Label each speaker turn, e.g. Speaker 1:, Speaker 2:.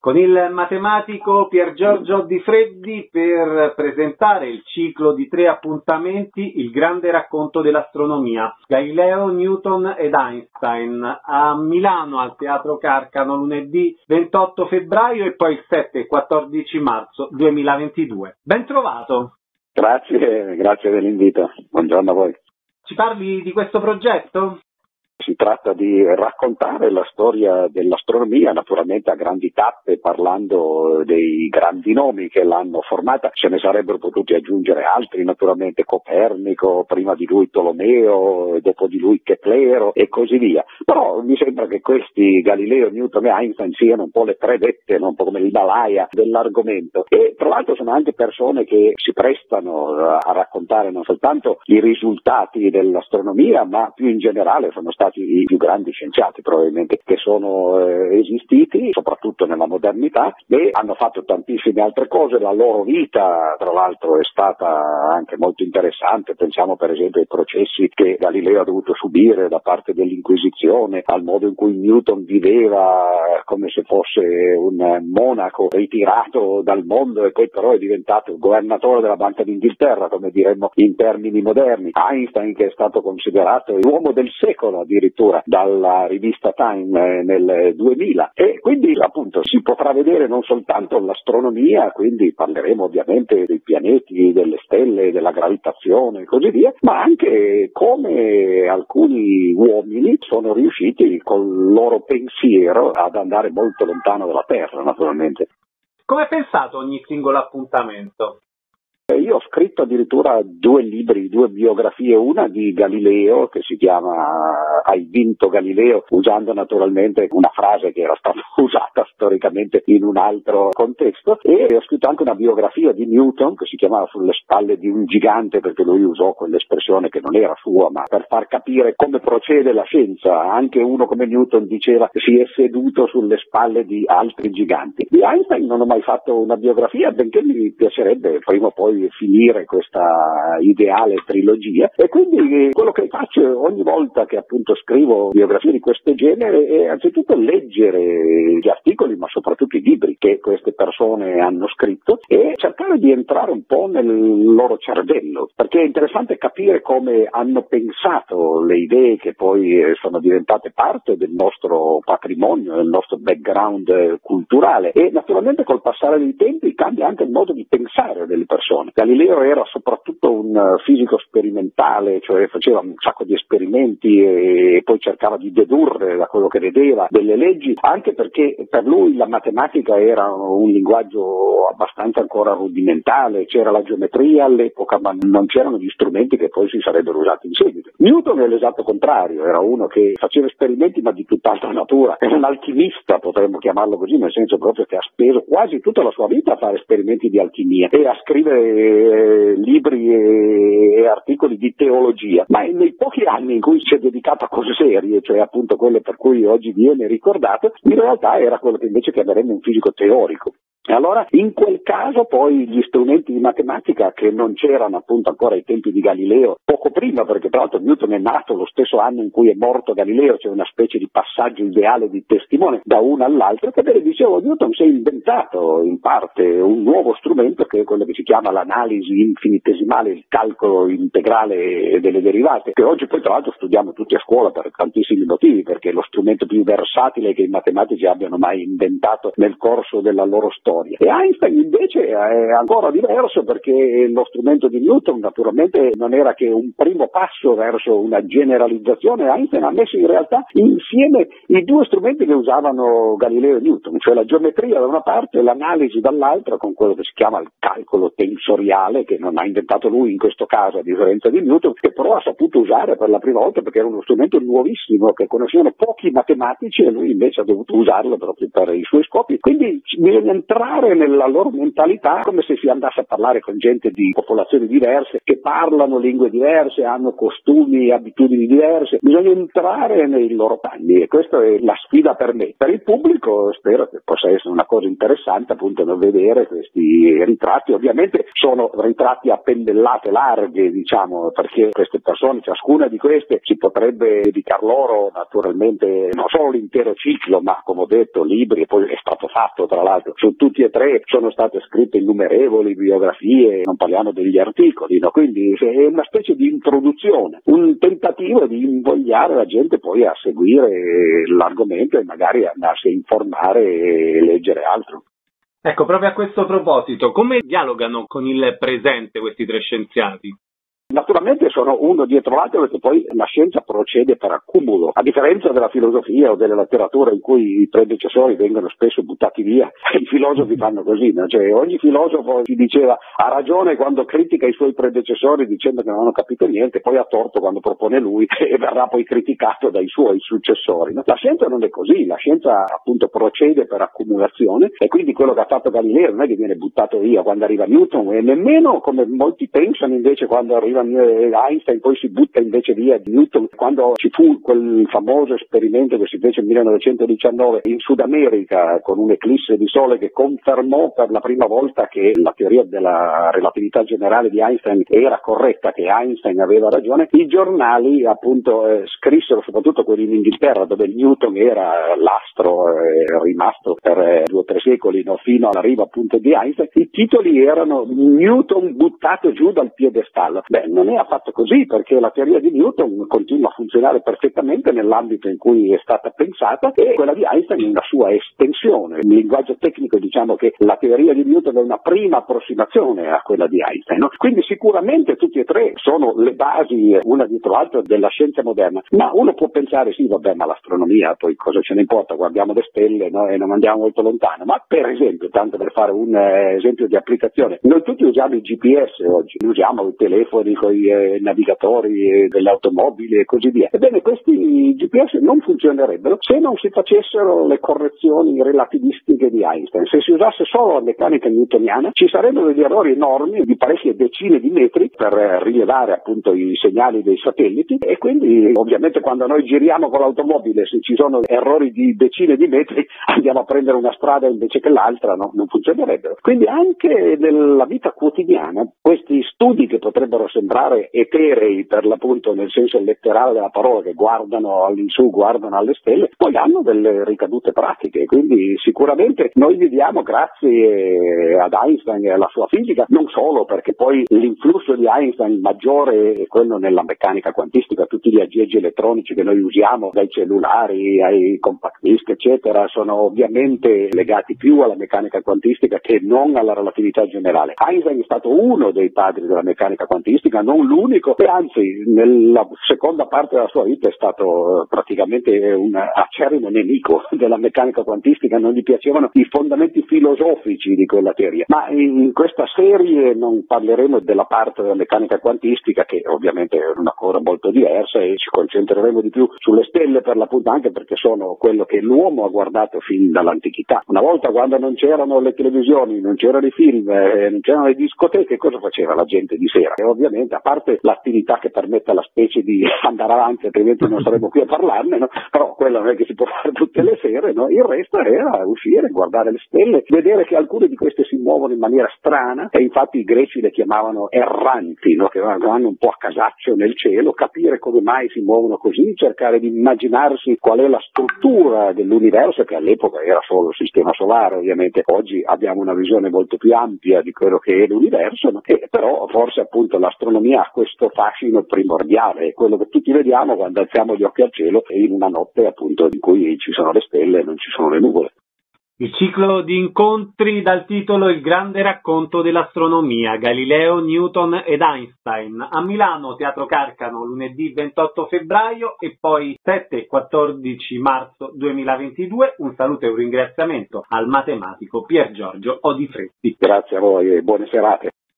Speaker 1: con il matematico Pier Giorgio Di Freddi per presentare il ciclo di tre appuntamenti Il grande racconto dell'astronomia, Galileo, Newton ed Einstein, a Milano al Teatro Carcano lunedì 28 febbraio e poi il 7 e 14 marzo 2022. Ben trovato!
Speaker 2: Grazie, grazie dell'invito. Buongiorno a voi.
Speaker 1: Ci parli di questo progetto?
Speaker 2: Si tratta di raccontare la storia dell'astronomia, naturalmente a grandi tappe, parlando dei grandi nomi che l'hanno formata. Se ne sarebbero potuti aggiungere altri, naturalmente Copernico, prima di lui Tolomeo, dopo di lui Keplero e così via. Però mi sembra che questi Galileo, Newton e Einstein siano un po' le tre vette, un po' come l'Himalaya dell'argomento. E tra l'altro sono anche persone che si prestano a raccontare non soltanto i risultati dell'astronomia, ma più in generale sono stati stati i più grandi scienziati probabilmente che sono eh, esistiti, soprattutto nella modernità, e hanno fatto tantissime altre cose. La loro vita, tra l'altro, è stata anche molto interessante. Pensiamo per esempio ai processi che Galileo ha dovuto subire da parte dell'Inquisizione, al modo in cui Newton viveva come se fosse un monaco ritirato dal mondo e poi però è diventato il governatore della Banca d'Inghilterra, come diremmo in termini moderni. Einstein che è stato considerato l'uomo del secolo addirittura dalla rivista Time eh, nel 2000 e quindi appunto si potrà vedere non soltanto l'astronomia, quindi parleremo ovviamente dei pianeti, delle stelle, della gravitazione e così via, ma anche come alcuni uomini sono riusciti col loro pensiero ad andare molto lontano dalla Terra, naturalmente.
Speaker 1: Come è pensato ogni singolo appuntamento?
Speaker 2: Io ho scritto addirittura due libri, due biografie, una di Galileo che si chiama Hai vinto Galileo, usando naturalmente una frase che era stata usata storicamente in un altro contesto, e ho scritto anche una biografia di Newton che si chiamava Sulle spalle di un gigante perché lui usò quell'espressione che non era sua, ma per far capire come procede la scienza. Anche uno come Newton diceva si è seduto sulle spalle di altri giganti. Di Einstein non ho mai fatto una biografia, benché mi piacerebbe prima o poi finire questa ideale trilogia. E quindi quello che faccio ogni volta che appunto scrivo biografie di questo genere è anzitutto leggere gli articoli ma soprattutto i libri che queste persone hanno scritto e cercare di entrare un po' nel loro cervello. Perché è interessante capire come hanno pensato le idee che poi sono diventate parte del nostro patrimonio, del nostro background culturale. E naturalmente col passare dei tempi cambia anche il modo di pensare delle persone. Galileo era soprattutto un eh, fisico sperimentale, cioè faceva un sacco di esperimenti e poi cercava di dedurre da quello che vedeva delle leggi, anche perché per lui la matematica era un linguaggio abbastanza ancora rudimentale, c'era la geometria all'epoca, ma non c'erano gli strumenti che poi si sarebbero usati in seguito. Newton è l'esatto contrario, era uno che faceva esperimenti ma di tutt'altra natura, era un alchimista, potremmo chiamarlo così, nel senso proprio che ha speso quasi tutta la sua vita a fare esperimenti di alchimia e a scrivere eh, libri e, articoli di teologia, ma nei pochi anni in cui si è dedicato a cose serie, cioè appunto quelle per cui oggi viene ricordato, in realtà era quello che invece chiameremmo un fisico teorico. Allora in quel caso poi gli strumenti di matematica che non c'erano appunto ancora ai tempi di Galileo, poco prima perché tra l'altro Newton è nato lo stesso anno in cui è morto Galileo, c'è una specie di passaggio ideale di testimone da uno all'altro, che bene dicevo Newton si è inventato in parte un nuovo strumento che è quello che si chiama l'analisi infinitesimale, il calcolo integrale delle derivate, che oggi poi tra l'altro studiamo tutti a scuola per tantissimi motivi, perché è lo strumento più versatile che i matematici abbiano mai inventato nel corso della loro storia storia. E Einstein invece è ancora diverso perché lo strumento di Newton naturalmente non era che un primo passo verso una generalizzazione, Einstein ha messo in realtà insieme i due strumenti che usavano Galileo e Newton, cioè la geometria da una parte e l'analisi dall'altra con quello che si chiama il calcolo tensoriale che non ha inventato lui in questo caso a differenza di Newton, che però ha saputo usare per la prima volta perché era uno strumento nuovissimo che conoscevano pochi matematici e lui invece ha dovuto usarlo proprio per i suoi scopi. Quindi bisogna entrare entrare nella loro mentalità come se si andasse a parlare con gente di popolazioni diverse, che parlano lingue diverse, hanno costumi e abitudini diverse. Bisogna entrare nei loro panni e questa è la sfida per me. Per il pubblico spero che possa essere una cosa interessante appunto da vedere questi ritratti. Ovviamente sono ritratti a pendellate larghe, diciamo, perché queste persone, ciascuna di queste, si potrebbe dedicar loro naturalmente non solo l'intero ciclo, ma come ho detto, libri, e poi è stato fatto tra l'altro, su tutti e tre sono state scritte innumerevoli biografie, non parliamo degli articoli, no? quindi è una specie di introduzione, un tentativo di invogliare la gente poi a seguire l'argomento e magari andarsi a informare e leggere altro.
Speaker 1: Ecco, proprio a questo proposito, come dialogano con il presente questi tre scienziati?
Speaker 2: Naturalmente sono uno dietro l'altro perché poi la scienza procede per accumulo, a differenza della filosofia o della letteratura in cui i predecessori vengono spesso buttati via, i filosofi fanno così, no? cioè, ogni filosofo si diceva ha ragione quando critica i suoi predecessori dicendo che non hanno capito niente, poi ha torto quando propone lui e verrà poi criticato dai suoi successori. No? La scienza non è così, la scienza appunto procede per accumulazione e quindi quello che ha fatto Galileo non è che viene buttato via quando arriva Newton e nemmeno come molti pensano invece quando arriva Einstein poi si butta invece via di Newton quando ci fu quel famoso esperimento che si fece nel 1919 in Sud America con un'eclisse di sole che confermò per la prima volta che la teoria della relatività generale di Einstein era corretta, che Einstein aveva ragione, i giornali appunto eh, scrissero, soprattutto quelli in Inghilterra dove Newton era l'astro eh, rimasto per eh, due o tre secoli no, fino all'arrivo appunto di Einstein, i titoli erano Newton buttato giù dal piedestallo. Beh, non è affatto così perché la teoria di Newton continua a funzionare perfettamente nell'ambito in cui è stata pensata e quella di Einstein è una sua estensione. In linguaggio tecnico diciamo che la teoria di Newton è una prima approssimazione a quella di Einstein. No? Quindi sicuramente tutti e tre sono le basi, una dietro l'altra, della scienza moderna. Ma uno può pensare, sì, vabbè, ma l'astronomia, poi cosa ce ne importa? Guardiamo le stelle no? e non andiamo molto lontano. Ma per esempio, tanto per fare un eh, esempio di applicazione, noi tutti usiamo il GPS oggi, usiamo i telefoni con i eh, navigatori delle automobili e così via. Ebbene, questi GPS non funzionerebbero se non si facessero le correzioni relativistiche di Einstein. Se si usasse solo la meccanica newtoniana ci sarebbero degli errori enormi di parecchie decine di metri per rilevare appunto i segnali dei satelliti e quindi ovviamente quando noi giriamo con l'automobile se ci sono errori di decine di metri andiamo a prendere una strada invece che l'altra, no? non funzionerebbero. Quindi anche nella vita quotidiana questi studi che potrebbero sembrare eterei per l'appunto nel senso letterale della parola che guardano all'insù, guardano alle stelle, poi hanno delle ricadute pratiche, quindi sicuramente noi viviamo grazie ad Einstein e alla sua fisica, non solo perché poi l'influsso di Einstein maggiore è quello nella meccanica quantistica, tutti gli aggeggi elettronici che noi usiamo, dai cellulari ai compact disk eccetera, sono ovviamente legati più alla meccanica quantistica che non alla relatività generale. Einstein è stato uno dei padri della meccanica quantistica, non l'unico, e anzi nella seconda parte della sua vita è stato eh, praticamente un acerrimo nemico della meccanica quantistica, non gli piacevano i fondamenti filosofici di quella teoria. Ma in questa serie non parleremo della parte della meccanica quantistica che ovviamente è una cosa molto diversa e ci concentreremo di più sulle stelle per l'appunto anche perché sono quello che l'uomo ha guardato fin dall'antichità. Una volta quando non c'erano le televisioni, non c'erano i film, eh, non c'erano le discoteche, cosa faceva la gente di sera? E ovviamente a parte l'attività che permette alla specie di andare avanti, altrimenti non saremmo qui a parlarne, no? però quella non è che si può fare tutte le sere, no? il resto era uscire, guardare le stelle, vedere che alcune di queste si muovono in maniera strana e infatti i greci le chiamavano erranti, no? che vanno un po' a casaccio nel cielo, capire come mai si muovono così, cercare di immaginarsi qual è la struttura dell'universo che all'epoca era solo il sistema solare, ovviamente oggi abbiamo una visione molto più ampia di quello che è l'universo, no? E però forse appunto l'astronomia ha questo fascino primordiale, è quello che tutti vediamo quando alziamo gli occhi al cielo e in una notte appunto in cui ci sono le stelle e non ci sono le nuvole.
Speaker 1: Il ciclo di incontri dal titolo Il grande racconto dell'astronomia, Galileo, Newton ed Einstein, a Milano, Teatro Carcano, lunedì 28 febbraio e poi 7 e 14 marzo 2022. Un saluto e un ringraziamento al matematico Pier Giorgio Odifretti.
Speaker 2: Grazie a voi e buone serate.